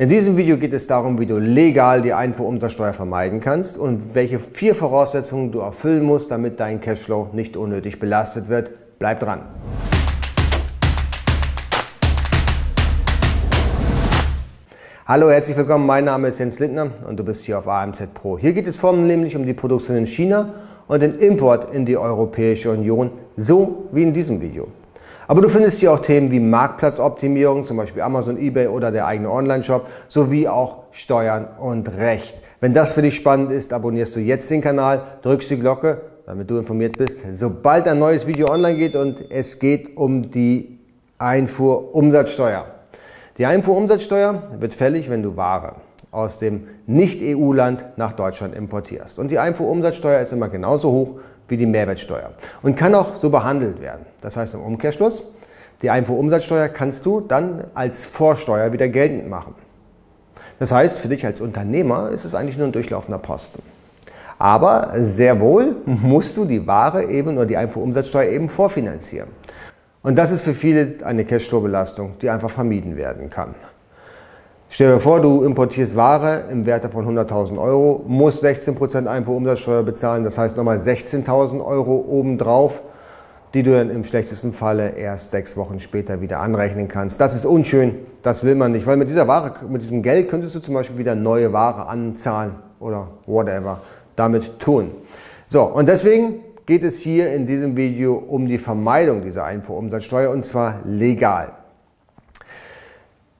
In diesem Video geht es darum, wie du legal die Einfuhrumsatzsteuer vermeiden kannst und welche vier Voraussetzungen du erfüllen musst, damit dein Cashflow nicht unnötig belastet wird. Bleib dran! Hallo, herzlich willkommen. Mein Name ist Jens Lindner und du bist hier auf AMZ Pro. Hier geht es vor allem nämlich um die Produktion in China und den Import in die Europäische Union, so wie in diesem Video. Aber du findest hier auch Themen wie Marktplatzoptimierung, zum Beispiel Amazon, eBay oder der eigene Online-Shop, sowie auch Steuern und Recht. Wenn das für dich spannend ist, abonnierst du jetzt den Kanal, drückst die Glocke, damit du informiert bist, sobald ein neues Video online geht und es geht um die Einfuhrumsatzsteuer. Die Einfuhrumsatzsteuer wird fällig, wenn du Ware aus dem Nicht-EU-Land nach Deutschland importierst. Und die Einfuhrumsatzsteuer ist immer genauso hoch wie die Mehrwertsteuer und kann auch so behandelt werden. Das heißt im Umkehrschluss, die Einfuhrumsatzsteuer kannst du dann als Vorsteuer wieder geltend machen. Das heißt, für dich als Unternehmer ist es eigentlich nur ein durchlaufender Posten. Aber sehr wohl musst du die Ware eben oder die Einfuhrumsatzsteuer eben vorfinanzieren. Und das ist für viele eine Cashflow-Belastung, die einfach vermieden werden kann. Stell dir vor, du importierst Ware im Werte von 100.000 Euro, musst 16% Einfuhrumsatzsteuer bezahlen, das heißt nochmal 16.000 Euro obendrauf, die du dann im schlechtesten Falle erst sechs Wochen später wieder anrechnen kannst. Das ist unschön, das will man nicht, weil mit dieser Ware, mit diesem Geld könntest du zum Beispiel wieder neue Ware anzahlen oder whatever damit tun. So, und deswegen geht es hier in diesem Video um die Vermeidung dieser Einfuhrumsatzsteuer und zwar legal.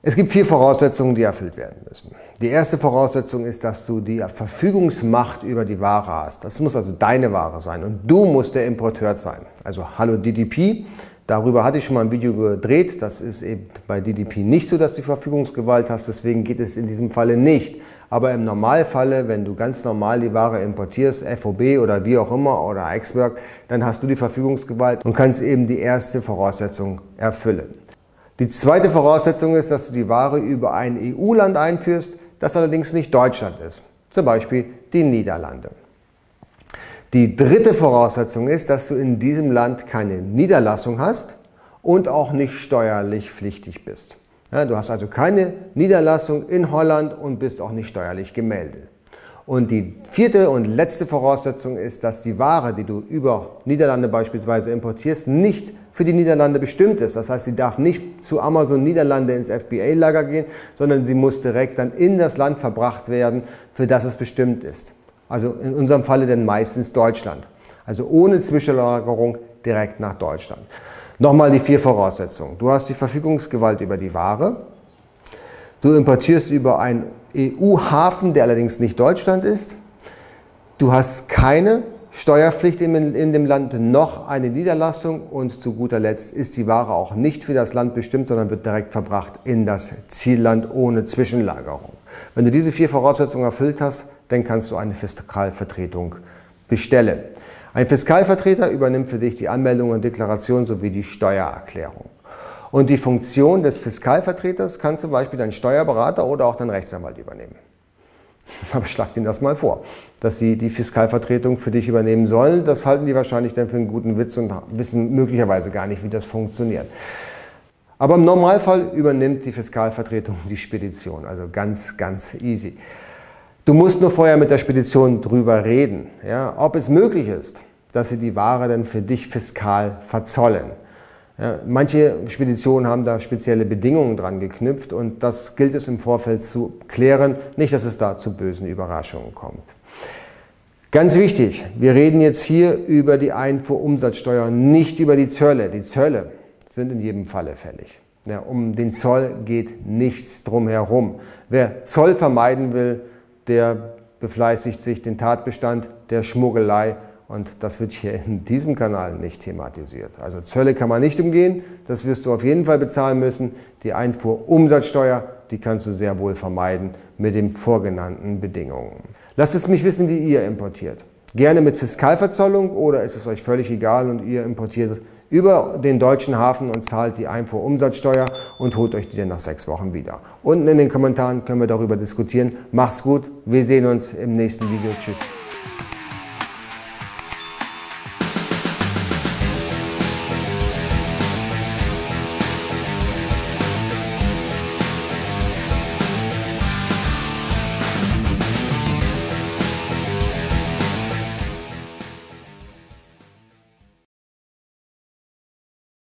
Es gibt vier Voraussetzungen, die erfüllt werden müssen. Die erste Voraussetzung ist, dass du die Verfügungsmacht über die Ware hast. Das muss also deine Ware sein und du musst der Importeur sein. Also hallo DDP, darüber hatte ich schon mal ein Video gedreht. Das ist eben bei DDP nicht so, dass du Verfügungsgewalt hast, deswegen geht es in diesem Falle nicht. Aber im Normalfalle, wenn du ganz normal die Ware importierst, FOB oder wie auch immer oder Exwork, dann hast du die Verfügungsgewalt und kannst eben die erste Voraussetzung erfüllen. Die zweite Voraussetzung ist, dass du die Ware über ein EU-Land einführst, das allerdings nicht Deutschland ist, zum Beispiel die Niederlande. Die dritte Voraussetzung ist, dass du in diesem Land keine Niederlassung hast und auch nicht steuerlich pflichtig bist. Ja, du hast also keine Niederlassung in Holland und bist auch nicht steuerlich gemeldet. Und die vierte und letzte Voraussetzung ist, dass die Ware, die du über Niederlande beispielsweise importierst, nicht für die Niederlande bestimmt ist. Das heißt, sie darf nicht zu Amazon Niederlande ins FBA-Lager gehen, sondern sie muss direkt dann in das Land verbracht werden, für das es bestimmt ist. Also in unserem Falle dann meistens Deutschland. Also ohne Zwischenlagerung direkt nach Deutschland. Nochmal die vier Voraussetzungen. Du hast die Verfügungsgewalt über die Ware. Du importierst über einen EU-Hafen, der allerdings nicht Deutschland ist. Du hast keine Steuerpflicht in, in, dem Land noch eine Niederlassung und zu guter Letzt ist die Ware auch nicht für das Land bestimmt, sondern wird direkt verbracht in das Zielland ohne Zwischenlagerung. Wenn du diese vier Voraussetzungen erfüllt hast, dann kannst du eine Fiskalvertretung bestellen. Ein Fiskalvertreter übernimmt für dich die Anmeldung und Deklaration sowie die Steuererklärung. Und die Funktion des Fiskalvertreters kann zum Beispiel dein Steuerberater oder auch dein Rechtsanwalt übernehmen. Aber schlag ihnen das mal vor, dass sie die Fiskalvertretung für dich übernehmen sollen. Das halten die wahrscheinlich dann für einen guten Witz und wissen möglicherweise gar nicht, wie das funktioniert. Aber im Normalfall übernimmt die Fiskalvertretung die Spedition. Also ganz, ganz easy. Du musst nur vorher mit der Spedition drüber reden, ja, ob es möglich ist, dass sie die Ware dann für dich fiskal verzollen. Ja, manche Speditionen haben da spezielle Bedingungen dran geknüpft und das gilt es im Vorfeld zu klären, nicht, dass es da zu bösen Überraschungen kommt. Ganz wichtig, wir reden jetzt hier über die Einfuhrumsatzsteuer, nicht über die Zölle. Die Zölle sind in jedem Falle fällig. Ja, um den Zoll geht nichts drumherum. Wer Zoll vermeiden will, der befleißigt sich den Tatbestand der Schmuggelei und das wird hier in diesem Kanal nicht thematisiert. Also Zölle kann man nicht umgehen, das wirst du auf jeden Fall bezahlen müssen. Die Einfuhrumsatzsteuer, die kannst du sehr wohl vermeiden mit den vorgenannten Bedingungen. Lasst es mich wissen, wie ihr importiert. Gerne mit Fiskalverzollung oder ist es euch völlig egal und ihr importiert über den deutschen Hafen und zahlt die Einfuhrumsatzsteuer und holt euch die dann nach sechs Wochen wieder. Unten in den Kommentaren können wir darüber diskutieren. Macht's gut, wir sehen uns im nächsten Video. Tschüss.